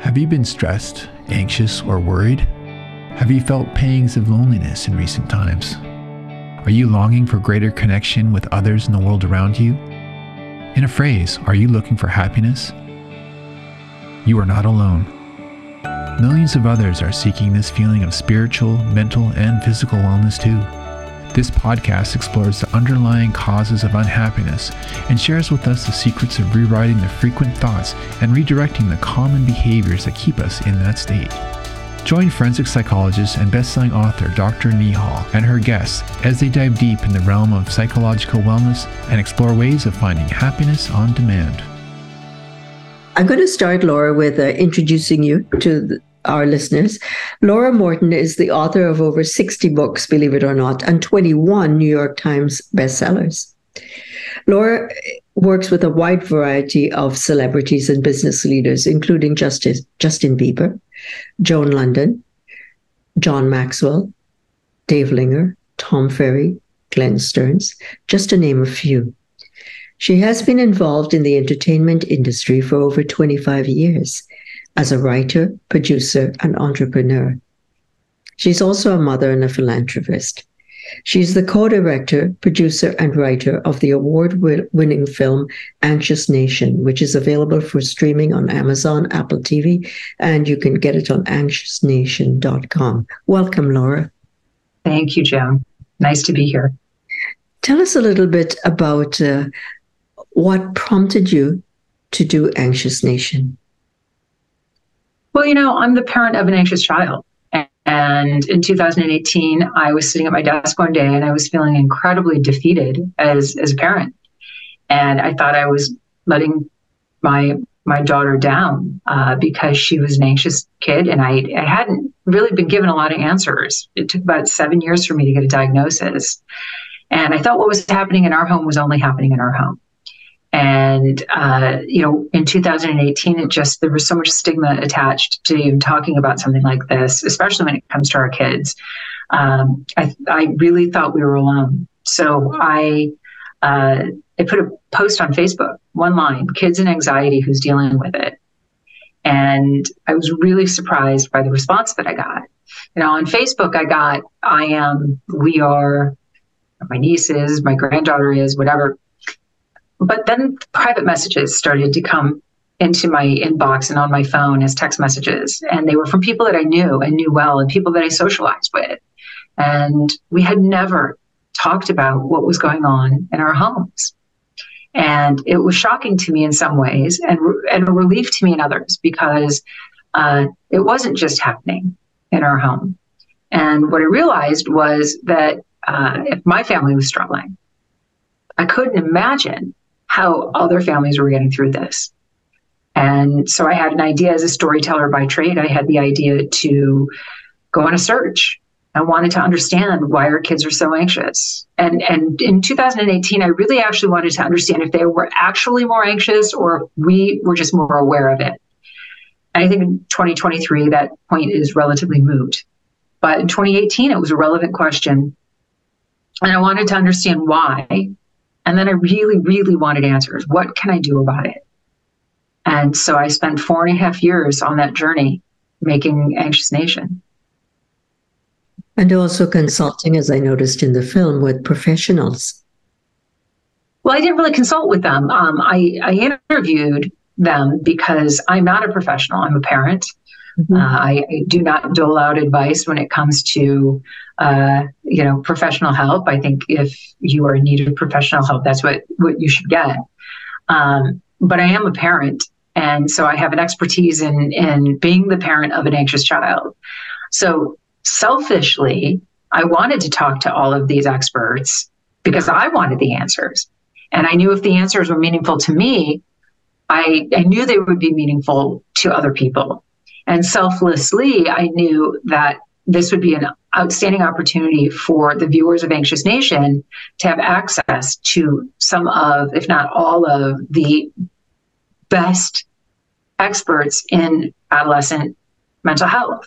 Have you been stressed, anxious, or worried? Have you felt pangs of loneliness in recent times? Are you longing for greater connection with others in the world around you? In a phrase, are you looking for happiness? You are not alone. Millions of others are seeking this feeling of spiritual, mental, and physical wellness too. This podcast explores the underlying causes of unhappiness and shares with us the secrets of rewriting the frequent thoughts and redirecting the common behaviors that keep us in that state. Join forensic psychologist and best-selling author Dr. Neehall and her guests as they dive deep in the realm of psychological wellness and explore ways of finding happiness on demand. I'm going to start, Laura, with uh, introducing you to our listeners. Laura Morton is the author of over 60 books, believe it or not, and 21 New York Times bestsellers. Laura works with a wide variety of celebrities and business leaders, including Justice, Justin Bieber, Joan Lunden, John Maxwell, Dave Liniger, Tom Ferry, Glenn Stearns, just to name a few. She has been involved in the entertainment industry for over 25 years as a writer, producer, and entrepreneur. She's also a mother and a philanthropist. She's the co director, producer, and writer of the award winning film Anxious Nation, which is available for streaming on Amazon, Apple TV, and you can get it on anxiousnation.com. Welcome, Laura. Thank you, Joan. Nice to be here. Tell us a little bit about uh, what prompted you to do Anxious Nation. Well, you know, I'm the parent of an anxious child. And in 2018, I was sitting at my desk one day and I was feeling incredibly defeated as, as a parent. And I thought I was letting my my daughter down uh, because she was an anxious kid and I, I hadn't really been given a lot of answers. It took about seven years for me to get a diagnosis. And I thought what was happening in our home was only happening in our home. And, uh, you know, in 2018, it just, there was so much stigma attached to even talking about something like this, especially when it comes to our kids. Um, I, I really thought we were alone. So I, uh, I put a post on Facebook, one line, kids and anxiety, who's dealing with it. And I was really surprised by the response that I got. You know, on Facebook, I got, I am, we are, my niece is, my granddaughter is, whatever. But then private messages started to come into my inbox and on my phone as text messages. And they were from people that I knew and knew well and people that I socialized with. And we had never talked about what was going on in our homes. And it was shocking to me in some ways and, and a relief to me in others because uh, it wasn't just happening in our home. And what I realized was that uh, if my family was struggling, I couldn't imagine how other families were getting through this. And so I had an idea as a storyteller by trade. I had the idea to go on a search. I wanted to understand why our kids are so anxious. And and in 2018, I really actually wanted to understand if they were actually more anxious or we were just more aware of it. And I think in 2023, that point is relatively moot. But in 2018, it was a relevant question. And I wanted to understand why and then I really, really wanted answers. What can I do about it? And so I spent four and a half years on that journey making Anxious Nation. And also consulting, as I noticed in the film, with professionals. Well, I didn't really consult with them. Um, I, I interviewed them because I'm not a professional, I'm a parent. Mm-hmm. Uh, I, I, do not dole out advice when it comes to, uh, you know, professional help. I think if you are in need of professional help, that's what what you should get. Um, but I am a parent, and so I have an expertise in in being the parent of an anxious child. So selfishly, I wanted to talk to all of these experts because I wanted the answers, and I knew if the answers were meaningful to me, I, I knew they would be meaningful to other people. And selflessly, I knew that this would be an outstanding opportunity for the viewers of Anxious Nation to have access to some of, if not all of, the best experts in adolescent mental health.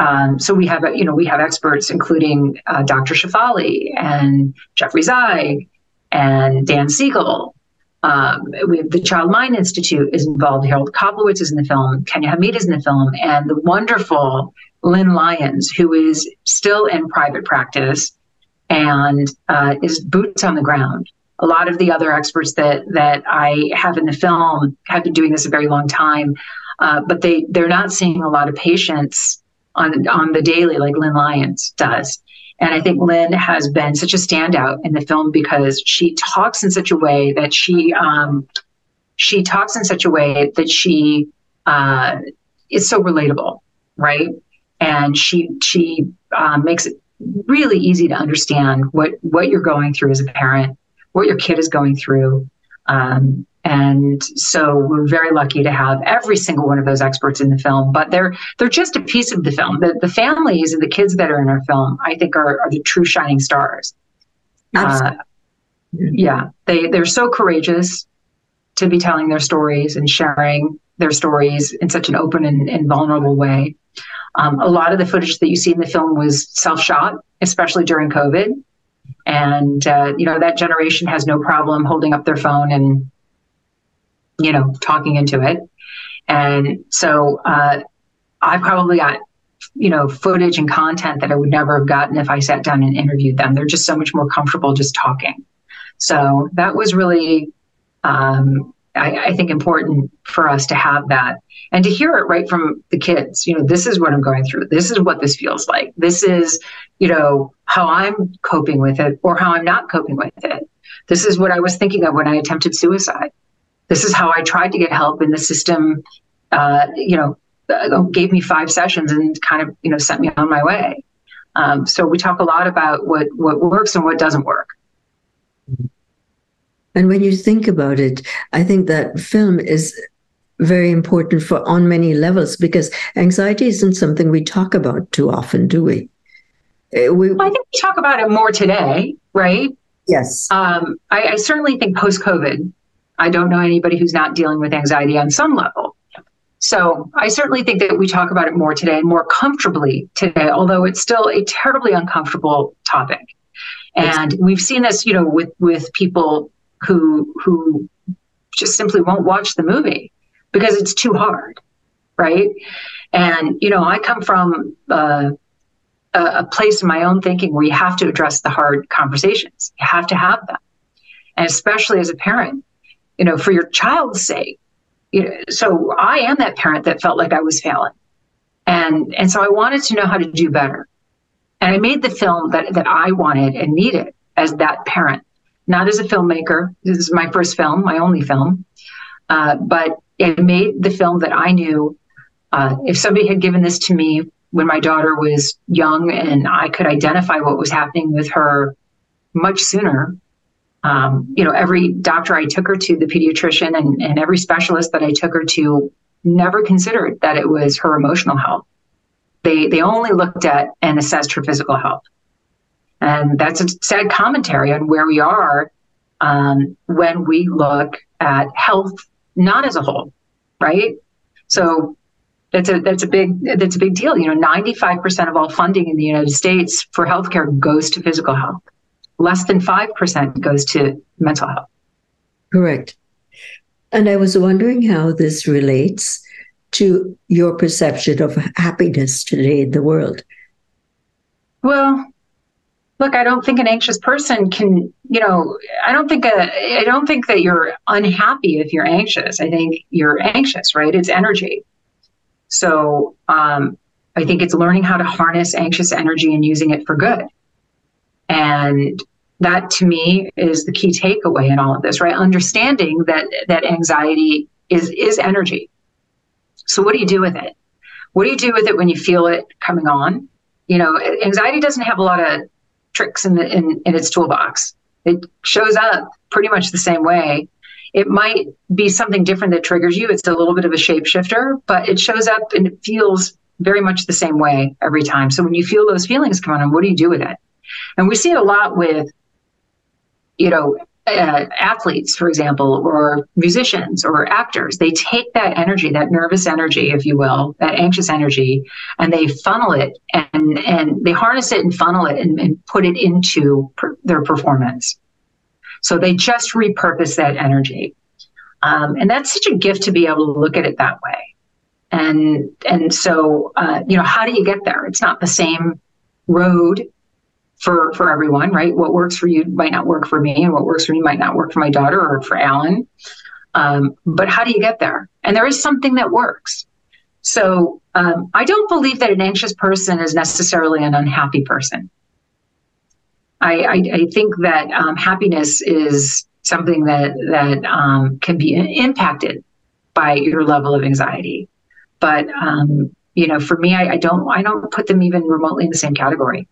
Um, so we have, you know, we have experts including uh, Dr. Shefali and Jeffrey Zeig and Dan Siegel Um, we have the Child Mind Institute is involved. Harold Koplewicz is in the film. Kenya Hameed is in the film, and the wonderful Lynn Lyons, who is still in private practice and uh, is boots on the ground. A lot of the other experts that that I have in the film have been doing this a very long time, uh, but they they're not seeing a lot of patients on on the daily like Lynn Lyons does. And I think Lynn has been such a standout in the film because she talks in such a way that she um, she talks in such a way that she uh, is so relatable, right? And she she uh, makes it really easy to understand what what you're going through as a parent, what your kid is going through, um, and so we're very lucky to have every single one of those experts in the film. But they're they're just a piece of the film. The, the families and the kids that are in our film, I think, are, are the true shining stars. Uh, yeah, they they're so courageous to be telling their stories and sharing their stories in such an open and, and vulnerable way. Um, a lot of the footage that you see in the film was self shot, especially during COVID. And uh, you know that generation has no problem holding up their phone and you know, talking into it. And so uh, I probably got, you know, footage and content that I would never have gotten if I sat down and interviewed them. They're just so much more comfortable just talking. So that was really, um, I, I think, important for us to have that and to hear it right from the kids. You know, this is what I'm going through. This is what this feels like. This is, you know, how I'm coping with it or how I'm not coping with it. This is what I was thinking of when I attempted suicide this is how I tried to get help, in the system, uh, you know, uh, gave me five sessions and kind of you know sent me on my way. Um, so we talk a lot about what what works and what doesn't work. And when you think about it, I think that film is very important for on many levels because anxiety isn't something we talk about too often, do we? Uh, we well, I think we talk about it more today, right? Yes. Um, I, I, certainly think post COVID, I don't know anybody who's not dealing with anxiety on some level. So I certainly think that we talk about it more today, and more comfortably today, although it's still a terribly uncomfortable topic. And we've seen this, you know, with with people who who just simply won't watch the movie because it's too hard, right? And you know, I come from uh, a, a place in my own thinking where you have to address the hard conversations. You have to have them, and especially as a parent, you know, for your child's sake. You know, so I am that parent that felt like I was failing. And and so I wanted to know how to do better. And I made the film that that I wanted and needed as that parent, not as a filmmaker. This is my first film, my only film. Uh, but it made the film that I knew uh, if somebody had given this to me when my daughter was young and I could identify what was happening with her much sooner, um, you know, every doctor I took her to, the pediatrician, and, and every specialist that I took her to, never considered that it was her emotional health. They they only looked at and assessed her physical health, and that's a sad commentary on where we are um, when we look at health not as a whole, right? So that's a that's a big that's a big deal. You know, ninety five percent of all funding in the United States for healthcare goes to physical health less than 5% goes to mental health. Correct. And I was wondering how this relates to your perception of happiness today in the world. Well, look, I don't think an anxious person can, you know, I don't think a, I don't think that you're unhappy if you're anxious. I think you're anxious, right? It's energy. So um, I think it's learning how to harness anxious energy and using it for good. And that to me is the key takeaway in all of this, right? Understanding that that anxiety is is energy. So what do you do with it? What do you do with it when you feel it coming on? You know, anxiety doesn't have a lot of tricks in in, in its toolbox. It shows up pretty much the same way. It might be something different that triggers you. It's a little bit of a shapeshifter, but it shows up and it feels very much the same way every time. So when you feel those feelings come on, what do you do with it? And we see it a lot with, you know, uh, athletes, for example, or musicians or actors, they take that energy, that nervous energy, if you will, that anxious energy, and they funnel it and and they harness it and funnel it and, and put it into per- their performance. So they just repurpose that energy. Um, and that's such a gift to be able to look at it that way. And and so uh, you know, how do you get there? It's not the same road for for everyone, right? What works for you might not work for me, and what works for me might not work for my daughter or for Alan. Um, but how do you get there? And there is something that works. So um, I don't believe that an anxious person is necessarily an unhappy person. I, I, I think that um, happiness is something that that um, can be impacted by your level of anxiety. But um, you know, for me, I, I don't I don't put them even remotely in the same category.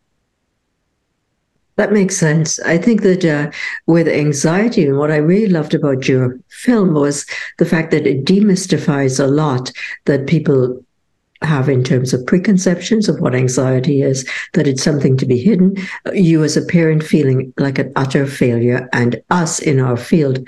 That makes sense. I think that uh, with anxiety, and what I really loved about your film was the fact that it demystifies a lot that people have in terms of preconceptions of what anxiety is, that it's something to be hidden. You, as a parent, feeling like an utter failure, and us in our field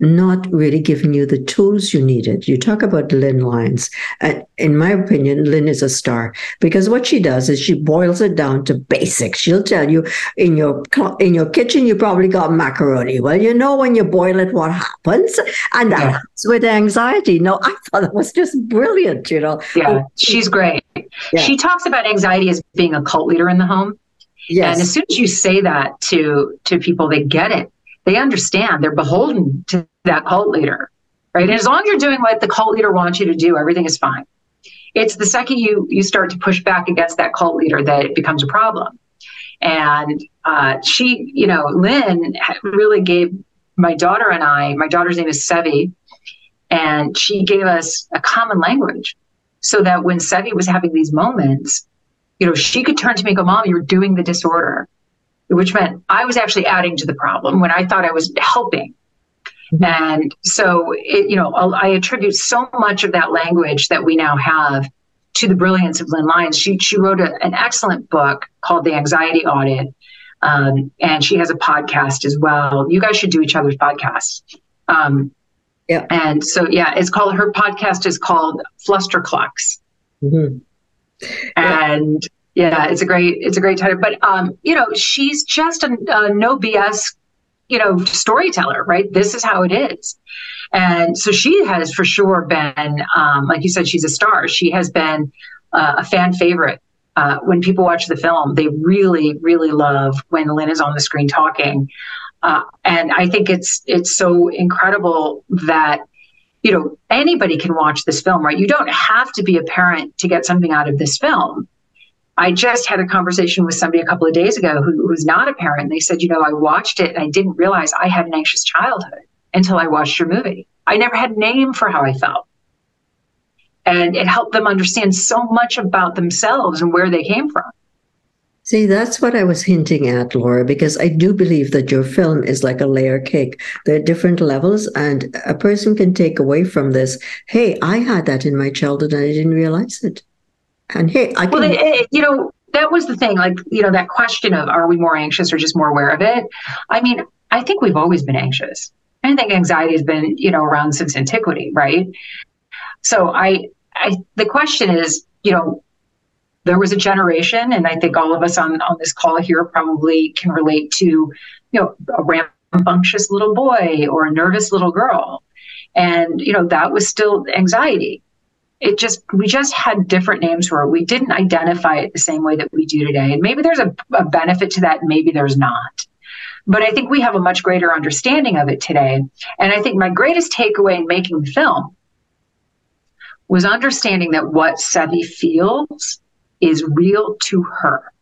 not really giving you the tools you needed. You talk about Lynn Lyons. And in my opinion, Lynn is a star because what she does is she boils it down to basics. She'll tell you in your in your kitchen you probably got macaroni. Well, you know when you boil it, what happens, and that yeah. with anxiety. No, I thought that was just brilliant. You know. Yeah, she's great. Yeah. She talks about anxiety as being a cult leader in the home. Yes. And as soon as you say that to to people, they get it they understand they're beholden to that cult leader, right? And as long as you're doing what the cult leader wants you to do, everything is fine. It's the second you you start to push back against that cult leader that it becomes a problem. And uh, she, you know, Lynn really gave my daughter and I. My daughter's name is Sevi, and she gave us a common language so that when Sevi was having these moments, you know, she could turn to me and go, "Mom, you're doing the disorder." Which meant I was actually adding to the problem when I thought I was helping. Mm-hmm. And so, it, you know, I attribute so much of that language that we now have to the brilliance of Lynn Lyons. She, she wrote a, an excellent book called The Anxiety Audit. Um, and she has a podcast as well. You guys should do each other's podcasts. Um, yeah. And so, yeah, it's called, her podcast is called Flusterclux. Mm-hmm. Yeah. And yeah, it's a great it's a great title. But um, you know, she's just a, a no BS, you know, storyteller, right? This is how it is. And so she has for sure been, um, like you said, she's a star. She has been uh, a fan favorite. Uh, when people watch the film, they really, really love when Lynn is on the screen talking. Uh, and I think it's it's so incredible that you know anybody can watch this film, right? You don't have to be a parent to get something out of this film. I just had a conversation with somebody a couple of days ago who, who's not a parent. They said, you know, I watched it and I didn't realize I had an anxious childhood until I watched your movie. I never had a name for how I felt. And it helped them understand so much about themselves and where they came from. See, that's what I was hinting at, Laura, because I do believe that your film is like a layer cake. There are different levels, and a person can take away from this hey, I had that in my childhood and I didn't realize it. And hey, I can. Well, it, it, you know, that was the thing. Like, you know, that question of are we more anxious or just more aware of it? I mean, I think we've always been anxious. I think anxiety has been, you know, around since antiquity, right? So I, I, the question is, you know, there was a generation, and I think all of us on on this call here probably can relate to, you know, a rambunctious little boy or a nervous little girl, and you know that was still anxiety it just we just had different names for it. We didn't identify it the same way that we do today. And maybe there's a, a benefit to that, maybe there's not. But I think we have a much greater understanding of it today. And I think my greatest takeaway in making the film was understanding that what Sevi feels is real to her.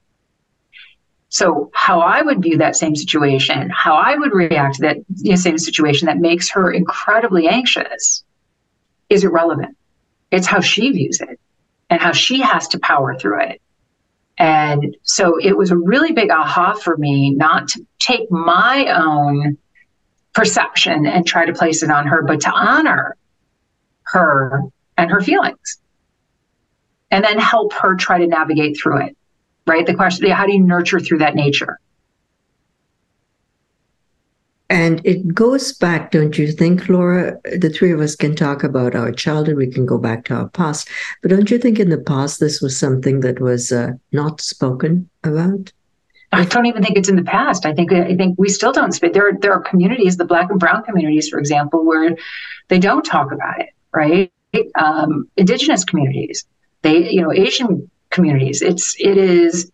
So, how I would view that same situation, how I would react to that you know, same situation that makes her incredibly anxious is irrelevant. It's how she views it and how she has to power through it. And so it was a really big aha for me not to take my own perception and try to place it on her, but to honor her and her feelings. And then help her try to navigate through it. Right? The question, how do you nurture through that nature? And it goes back, don't you think, Laura? The three of us can talk about our childhood. We can go back to our past. But don't you think in the past this was something that was uh, not spoken about? I don't even think it's in the past. I think I think we still don't speak. There there are communities, the Black and Brown communities, for example, where they don't talk about it. Right, um, Indigenous communities, they you know Asian communities. It's it is.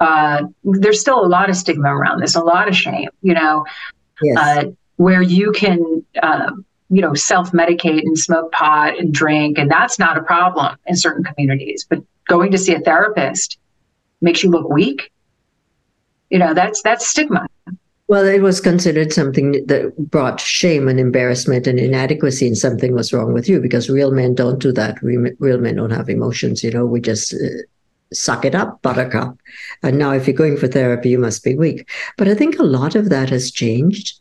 Uh, there's still a lot of stigma around this, a lot of shame. You know, yes. uh, where you can. Uh, you know, self medicate and smoke pot and drink, and that's not a problem in certain communities. But going to see a therapist makes you look weak you know that's that's stigma well it was considered something that brought shame and embarrassment and inadequacy and something was wrong with you because real men don't do that real men don't have emotions you know we just uh, suck it up buttercup and now if you're going for therapy you must be weak but i think a lot of that has changed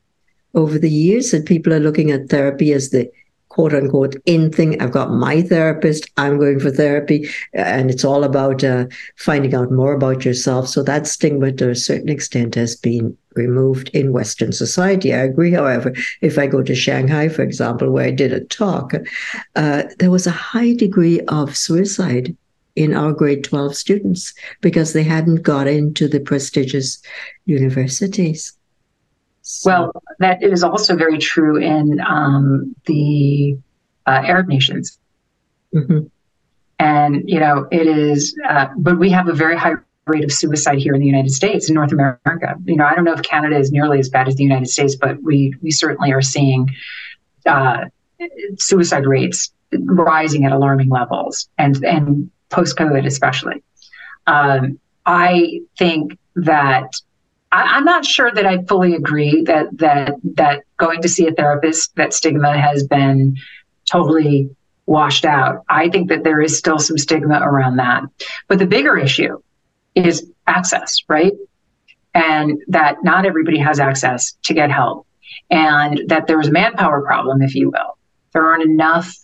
over the years that people are looking at therapy as the quote unquote in thing. I've got my therapist. I'm going for therapy. And it's all about uh, finding out more about yourself. So that stigma to a certain extent has been removed in Western society. I agree, however, if I go to Shanghai, for example, where I did a talk, uh, there was a high degree of suicide in our grade 12 students because they hadn't got into the prestigious universities. Well, that is also very true in um, the uh, Arab nations. Mm-hmm. And, you know, it is, uh, but we have a very high rate of suicide here in the United States, in North America. You know, I don't know if Canada is nearly as bad as the United States, but we, we certainly are seeing uh, suicide rates rising at alarming levels and, and post COVID, especially. Um, I think that I, am not sure that I fully agree that that that going to see a therapist, that stigma has been totally washed out. I think that there is still some stigma around that. But the bigger issue is access, right? And that not everybody has access to get help. And that there's a manpower problem, if you will. There aren't enough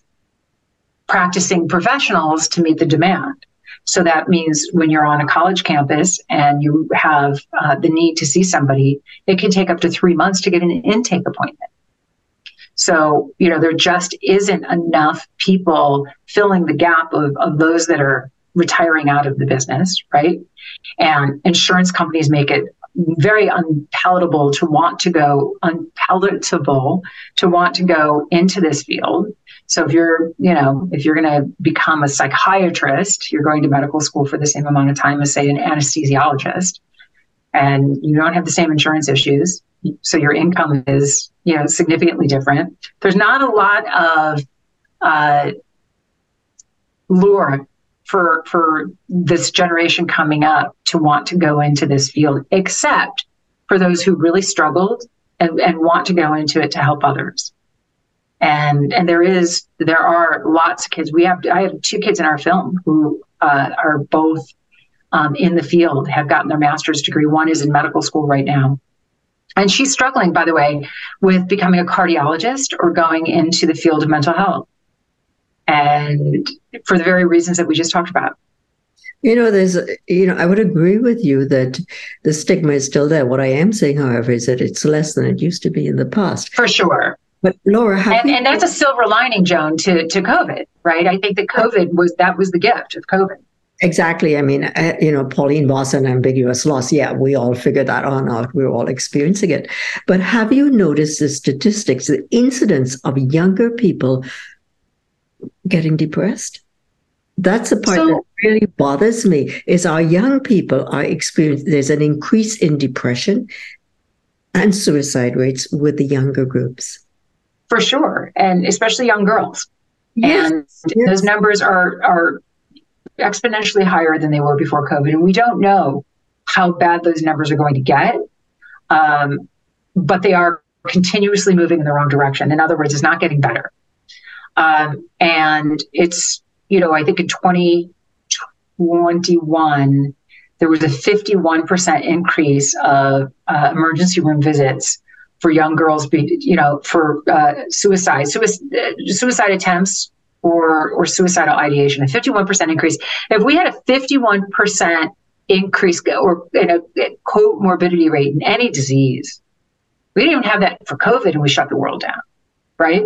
practicing professionals to meet the demand. So that means when you're on a college campus and you have uh, the need to see somebody, it can take up to three months to get an intake appointment. So, you know, there just isn't enough people filling the gap of, of those that are retiring out of the business, right? And insurance companies make it very unpalatable to want to go unpalatable to want to go into this field so if you're, you know, if you're going to become a psychiatrist, you're going to medical school for the same amount of time as say an anesthesiologist and you don't have the same insurance issues. So your income is, you know, significantly different. There's not a lot of uh, lure for for this generation coming up to want to go into this field, except for those who really struggled and, and want to go into it to help others and and there is there are lots of kids. We have I have two kids in our film who uh, are both um, in the field, have gotten their master's degree. One is in medical school right now, and she's struggling, by the way, with becoming a cardiologist or going into the field of mental health, and for the very reasons that we just talked about. You know, there's, you know, I would agree with you that the stigma is still there. What I am saying, however, is that it's less than it used to be in the past. For sure. But Laura, and, and that's a silver lining, Joan, to to COVID, right? I think that COVID was that was the gift of COVID. Exactly. I mean, uh, you know, Pauline Boston, ambiguous loss. Yeah, we all figured that on out. We're all experiencing it. But have you noticed the statistics, the incidence of younger people getting depressed? That's the part so, that really bothers me. Is our young people are experiencing. There's an increase in depression and suicide rates with the younger groups for sure, and especially young girls. Yes. And yes. those numbers are are exponentially higher than they were before COVID, and we don't know how bad those numbers are going to get. Um, but they are continuously moving in the wrong direction. In other words, it's not getting better. Um, and it's, you know, I think in 2021, there was a 51% increase of uh, emergency room visits for young girls, be, you know, for uh, suicide, suicide, suicide attempts or or suicidal ideation, a 51% increase. If we had a 51% increase or in a, comorbidity rate in any disease, we didn't even have that for COVID, and we shut the world down, right?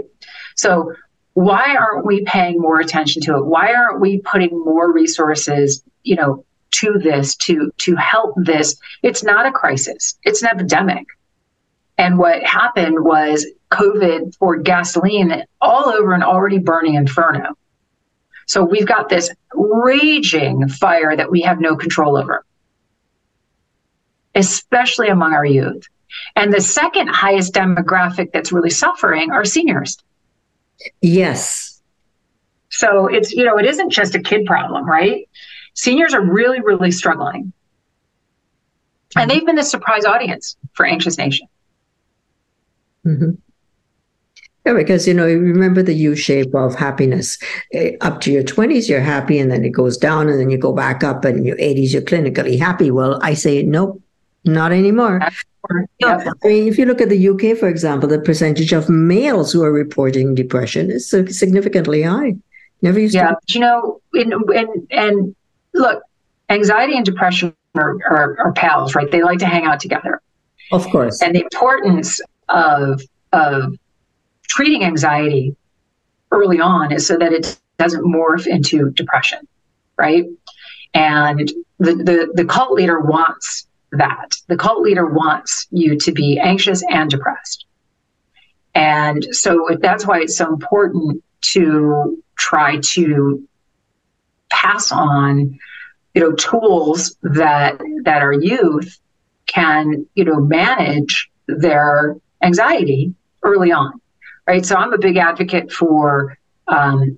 So why aren't we paying more attention to it? Why aren't we putting more resources, you know, to this to to help this. It's not a crisis. It's an epidemic. And what happened was COVID poured gasoline all over an already burning inferno. So we've got this raging fire that we have no control over, especially among our youth. And the second highest demographic that's really suffering are seniors. Yes. So it's, you know, it isn't just a kid problem, right? Seniors are really, really struggling. And mm-hmm. they've been the surprise audience for Anxious Nation. Mm-hmm. Yeah, because you know, you remember the U shape of happiness. Eh, up to your 20s, you're happy, and then it goes down, and then you go back up, and in your 80s, you're clinically happy. Well, I say, nope, not anymore. Yeah. I mean, if you look at the UK, for example, the percentage of males who are reporting depression is significantly high. Never used yeah, to. you know, and, and look, anxiety and depression are, are, are pals, right? They like to hang out together. Of course. And the importance of of treating anxiety early on is so that it doesn't morph into depression, right? And the, the, the cult leader wants that. The cult leader wants you to be anxious and depressed. And so that's why it's so important to try to pass on, you know, tools that that our youth can, you know, manage their anxiety early on, right? So I'm a big advocate for. Um,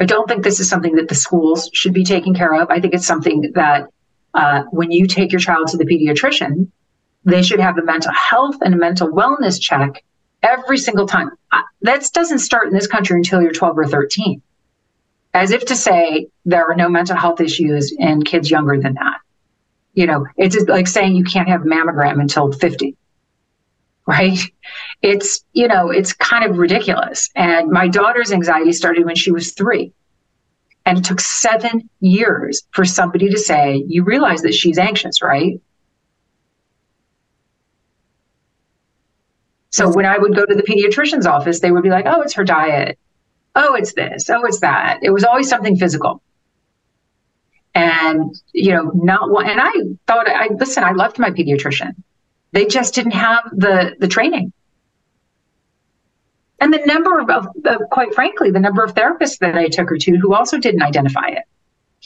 I don't think this is something that the schools should be taking care of. I think it's something that uh, when you take your child to the pediatrician, they should have a mental health and a mental wellness check every single time. That doesn't start in this country until you're 12 or 13. As if to say there are no mental health issues in kids younger than that. You know, it's like saying you can't have a mammogram until 50 right? It's, you know, it's kind of ridiculous. And my daughter's anxiety started when she was three. And it took seven years for somebody to say, You realize that she's anxious, right? So when I would go to the pediatrician's office, they would be like, Oh, it's her diet. Oh, it's this. Oh, it's that. It was always something physical. And, you know, not one, and I thought, I listen, I loved my pediatrician. They just didn't have the the training. And the number of, of, quite frankly, the number of therapists that I took her to who also didn't identify it.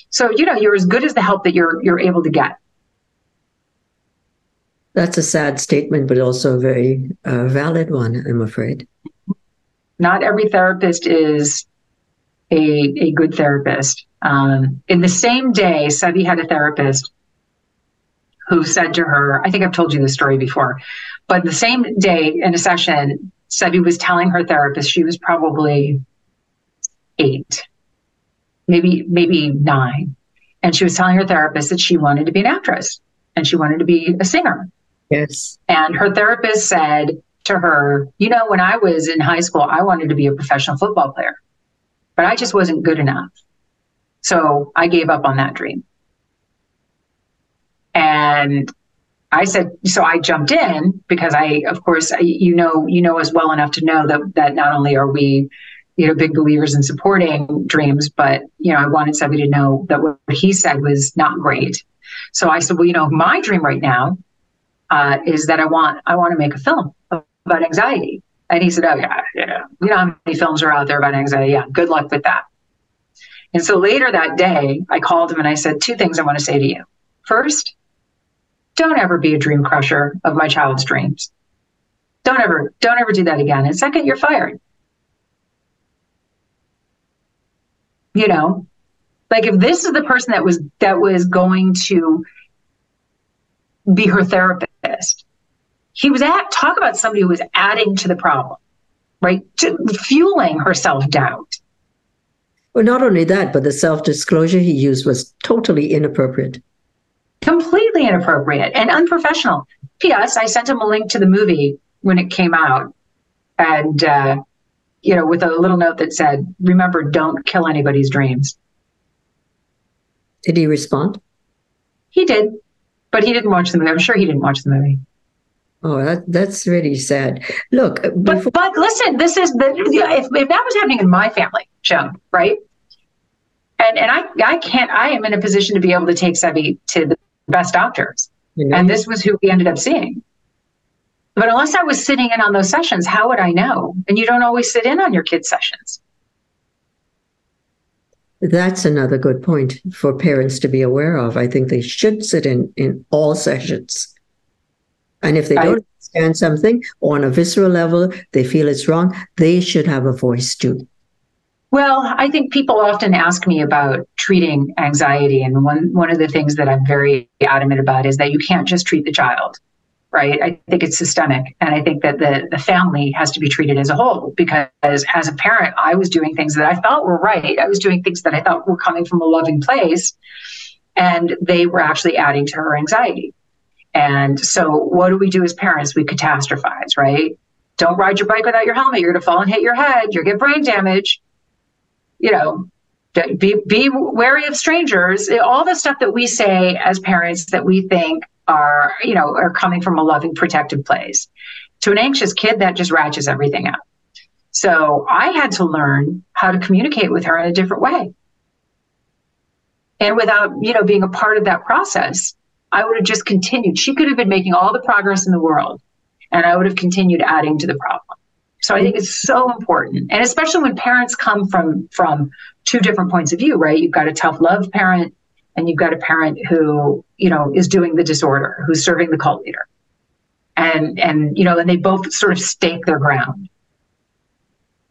So, you know, you're as good as the help that you're you're able to get. That's a sad statement, but also a very uh, valid one, I'm afraid. Not every therapist is a, a good therapist. Um, in the same day, Sevi had a therapist who said to her, I think I've told you this story before, but the same day in a session, Sevi was telling her therapist she was probably eight, maybe maybe nine, and she was telling her therapist that she wanted to be an actress and she wanted to be a singer. Yes. And her therapist said to her, "You know, when I was in high school, I wanted to be a professional football player, but I just wasn't good enough, so I gave up on that dream." And I said, so I jumped in because I, of course, you know, you know us well enough to know that that not only are we, you know, big believers in supporting dreams, but you know, I wanted somebody to know that what he said was not great. So I said, well, you know, my dream right now uh, is that I want I want to make a film about anxiety. And he said, oh yeah, yeah, you know how many films are out there about anxiety? Yeah, good luck with that. And so later that day, I called him and I said, two things I want to say to you. First, don't ever be a dream crusher of my child's dreams. Don't ever, don't ever do that again. And second, you're fired. You know, like if this is the person that was that was going to be her therapist, he was at talk about somebody who was adding to the problem, right? To, fueling her self doubt. Well, not only that, but the self disclosure he used was totally inappropriate completely inappropriate and unprofessional. P.S. I sent him a link to the movie when it came out, and uh, you know, with a little note that said, "Remember, don't kill anybody's dreams." Did he respond? He did, but he didn't watch the movie. I'm sure he didn't watch the movie. Oh, that, that's really sad. Look, before- but but listen, this is the if, if that was happening in my family, Joan, right? And and I I can't I am in a position to be able to take Sevi to the best doctors. Mm-hmm. And this was who we ended up seeing. But unless I was sitting in on those sessions, how would I know? And you don't always sit in on your kids' sessions. That's another good point for parents to be aware of. I think they should sit in in all sessions. And if they don't understand something on a visceral level, they feel it's wrong, they should have a voice too. Well, I think people often ask me about treating anxiety. And one, one of the things that I'm very adamant about is that you can't just treat the child, right? I think it's systemic. And I think that the, the family has to be treated as a whole because as a parent, I was doing things that I thought were right. I was doing things that I thought were coming from a loving place. And they were actually adding to her anxiety. And so, what do we do as parents? We catastrophize, right? Don't ride your bike without your helmet. You're going to fall and hit your head. You'll get brain damage. You know, be, be wary of strangers. All the stuff that we say as parents that we think are, you know, are coming from a loving, protective place. To an anxious kid, that just ratchets everything up. So I had to learn how to communicate with her in a different way. And without, you know, being a part of that process, I would have just continued. She could have been making all the progress in the world, and I would have continued adding to the problem. So I think it's so important, and especially when parents come from from two different points of view, right? You've got a tough love parent, and you've got a parent who you know is doing the disorder, who's serving the cult leader, and and you know, and they both sort of stake their ground.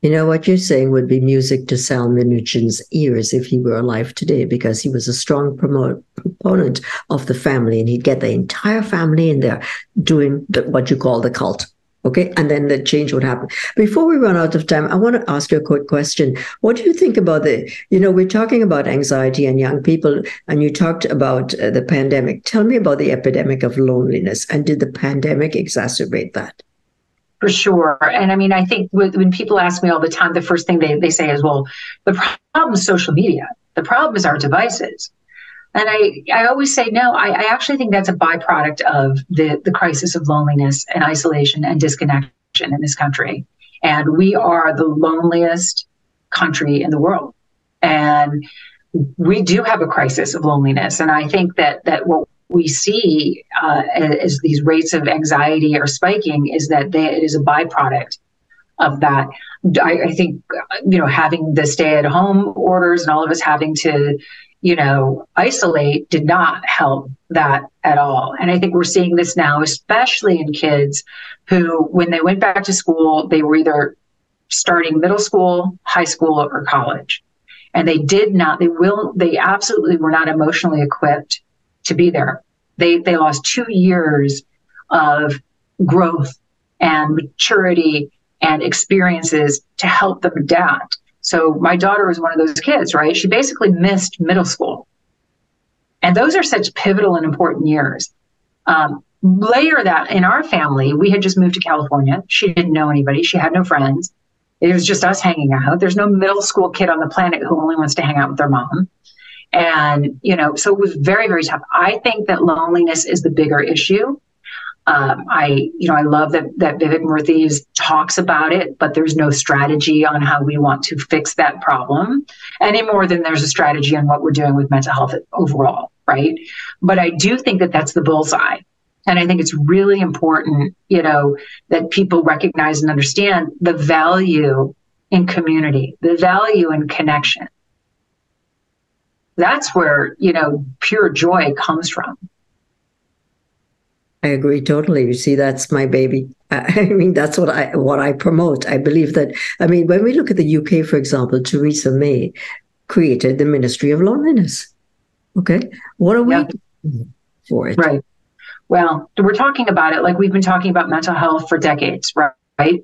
You know, what you're saying would be music to Sal Minuchin's ears if he were alive today, because he was a strong promote, proponent of the family and he'd get the entire family in there doing the, what you call the cult. Okay. And then the change would happen. Before we run out of time, I want to ask you a quick question. What do you think about the, you know, we're talking about anxiety and young people, and you talked about uh, the pandemic. Tell me about the epidemic of loneliness. And did the pandemic exacerbate that? For sure. And I mean, I think when people ask me all the time, the first thing they, they say is, well, the problem is social media. The problem is our devices. And I, I always say, no, I, I actually think that's a byproduct of the, the crisis of loneliness and isolation and disconnection in this country. And we are the loneliest country in the world. And we do have a crisis of loneliness. And I think that that what we see uh, as these rates of anxiety are spiking is that they, it is a byproduct of that. I, I, think, you know, having the stay at home orders and all of us having to, you know, isolate did not help that at all. And I think we're seeing this now, especially in kids who, when they went back to school, they were either starting middle school, high school, or college. And they did not, they will, they absolutely were not emotionally equipped to be there. They they lost two years of growth and maturity and experiences to help them adapt. So my daughter was one of those kids, right? She basically missed middle school. And those are such pivotal and important years. Um, that in our family, we had just moved to California. She didn't know anybody. She had no friends. It was just us hanging out. There's no middle school kid on the planet who only wants to hang out with their mom. And, you know, so it was very, very tough. I think that loneliness is the bigger issue. Um, I, you know, I love that that Vivek Murthy talks about it, but there's no strategy on how we want to fix that problem any more than there's a strategy on what we're doing with mental health overall, right? But I do think that that's the bullseye. And I think it's really important, you know, that people recognize and understand the value in community, the value in connection that's where you know pure joy comes from i agree totally. You see that's my baby. I mean that's what i what i promote. I believe that i mean when we look at the uk for example theresa may created the ministry of loneliness. Okay? What are we for it? Right. Well we're talking about it like we've been talking about mental health for decades right?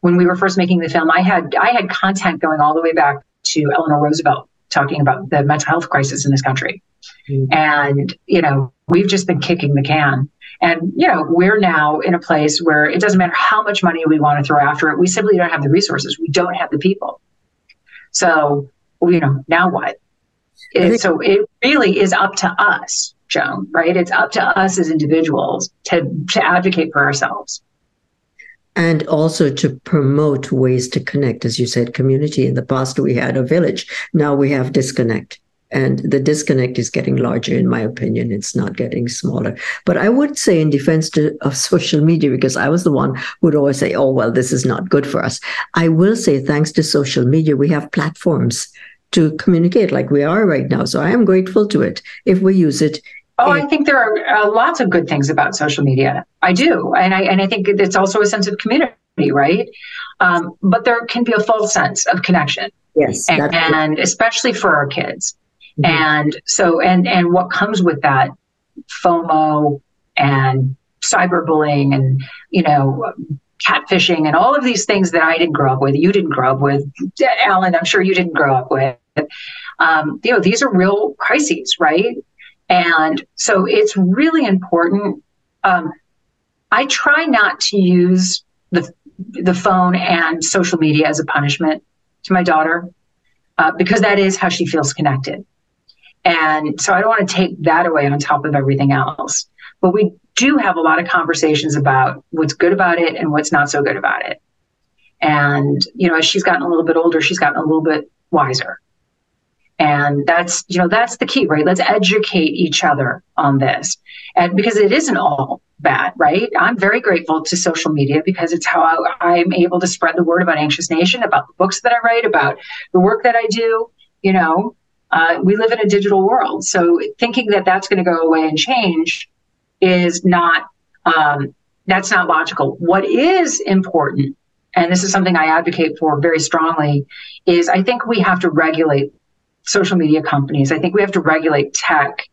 When we were first making the film i had i had content going all the way back to eleanor roosevelt talking about the mental health crisis in this country. Mm-hmm. And, you know, we've just been kicking the can. And, you know, we're now in a place where it doesn't matter how much money we want to throw after it, we simply don't have the resources. We don't have the people. So, you know, now what? It, so it really is up to us, Joan, right? It's up to us as individuals to, to advocate for ourselves. and also to promote ways to connect. As you said, community. In the past, we had a village. Now we have disconnect. And the disconnect is getting larger, in my opinion. It's not getting smaller. But I would say, in defense to, of social media, because I was the one who would always say, oh, well, this is not good for us. I will say, thanks to social media, we have platforms to communicate like we are right now. So I am grateful to it if we use it Oh, I think there are uh, lots of good things about social media. I do, and I and I think it's also a sense of community, right? Um, but there can be a false sense of connection. Yes, and, and especially for our kids. Mm-hmm. And so, and and what comes with that FOMO and cyberbullying and you know catfishing and all of these things that I didn't grow up with, you didn't grow up with, Alan, I'm sure you didn't grow up with. Um, you know, these are real crises, right? And so it's really important. Um, I try not to use the the phone and social media as a punishment to my daughter uh, because that is how she feels connected. And so I don't want to take that away on top of everything else. But we do have a lot of conversations about what's good about it and what's not so good about it. And, you know, as she's gotten a little bit older, she's gotten a little bit wiser. And that's, you know, that's the key, right? Let's educate each other on this. And because it isn't all bad, right? I'm very grateful to social media because it's how I, am able to spread the word about Anxious Nation, about the books that I write, about the work that I do. You know, uh, we live in a digital world. So thinking that that's going to go away and change is not, um, that's not logical. What is important, and this is something I advocate for very strongly, is I think we have to regulate social media companies. I think we have to regulate tech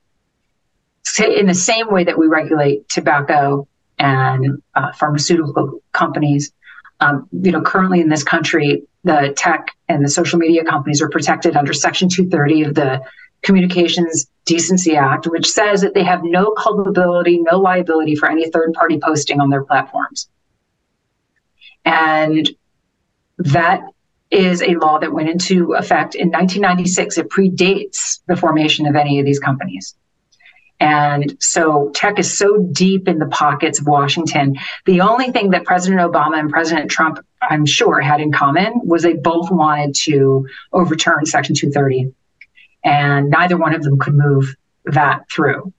in the same way that we regulate tobacco and uh, pharmaceutical companies. Um, you know, currently in this country, the tech and the social media companies are protected under Section 230 of the Communications Decency Act, which says that they have no culpability, no liability for any third party posting on their platforms. And that is a law that went into effect in 1996. It predates the formation of any of these companies. And so tech is so deep in the pockets of Washington. The only thing that President Obama and President Trump, I'm sure, had in common was they both wanted to overturn Section 230. And neither one of them could move that through.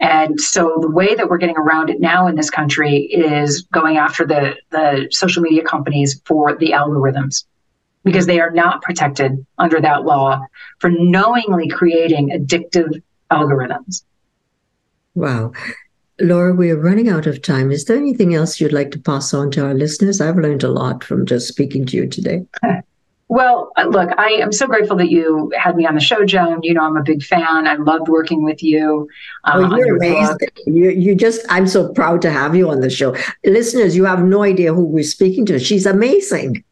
And so the way that we're getting around it now in this country is going after the, the social media companies for the algorithms because they are not protected under that law for knowingly creating addictive algorithms. Wow. Laura, we are running out of time. Is there anything else you'd like to pass on to our listeners? I've learned a lot from just speaking to you today. Well, look, I am so grateful that you had me on the show, Joan. You know, I'm a big fan. I loved working with you. Um, you're amazing. You, you just, I'm so proud to have you on the show. Listeners, you have no idea who we're speaking to. She's amazing.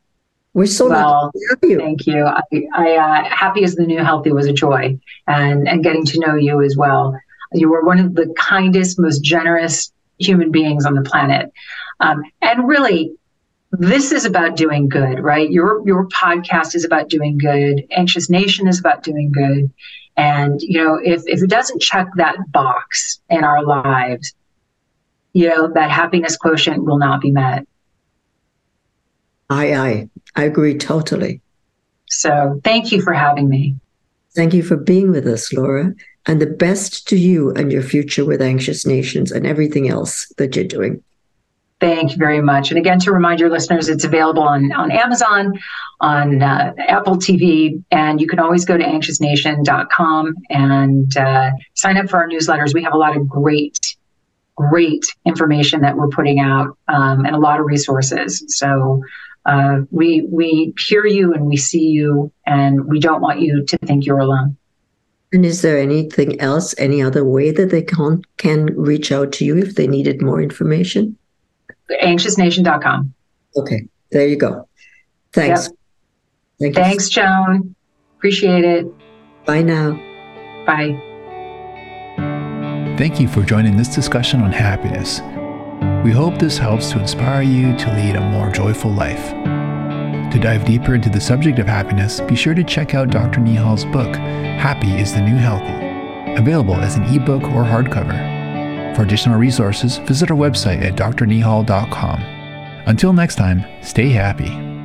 We're so well, you. Thank you. I, I uh, happy as the new healthy was a joy, and and getting to know you as well. You were one of the kindest, most generous human beings on the planet, um, and really, this is about doing good, right? Your your podcast is about doing good. Anxious Nation is about doing good, and you know, if if it doesn't check that box in our lives, you know, that happiness quotient will not be met. I, I, I agree totally. So thank you for having me. Thank you for being with us, Laura, and the best to you and your future with Anxious Nations and everything else that you're doing. Thank you very much. And again, to remind your listeners, it's available on, on Amazon, on uh, Apple TV, and you can always go to anxiousnation.com and uh, sign up for our newsletters. We have a lot of great, great information that we're putting out um, and a lot of resources. So uh, we we hear you and we see you, and we don't want you to think you're alone. And is there anything else, any other way that they can can reach out to you if they needed more information? Anxiousnation.com. Okay, there you go. Thanks. Yep. Thank Thanks, Joan. Appreciate it. Bye now. Bye. Thank you for joining this discussion on happiness. We hope this helps to inspire you to lead a more joyful life. To dive deeper into the subject of happiness, be sure to check out Dr. Neehall's book, Happy is the New Healthy, available as an ebook or hardcover. For additional resources, visit our website at drneehall.com. Until next time, stay happy.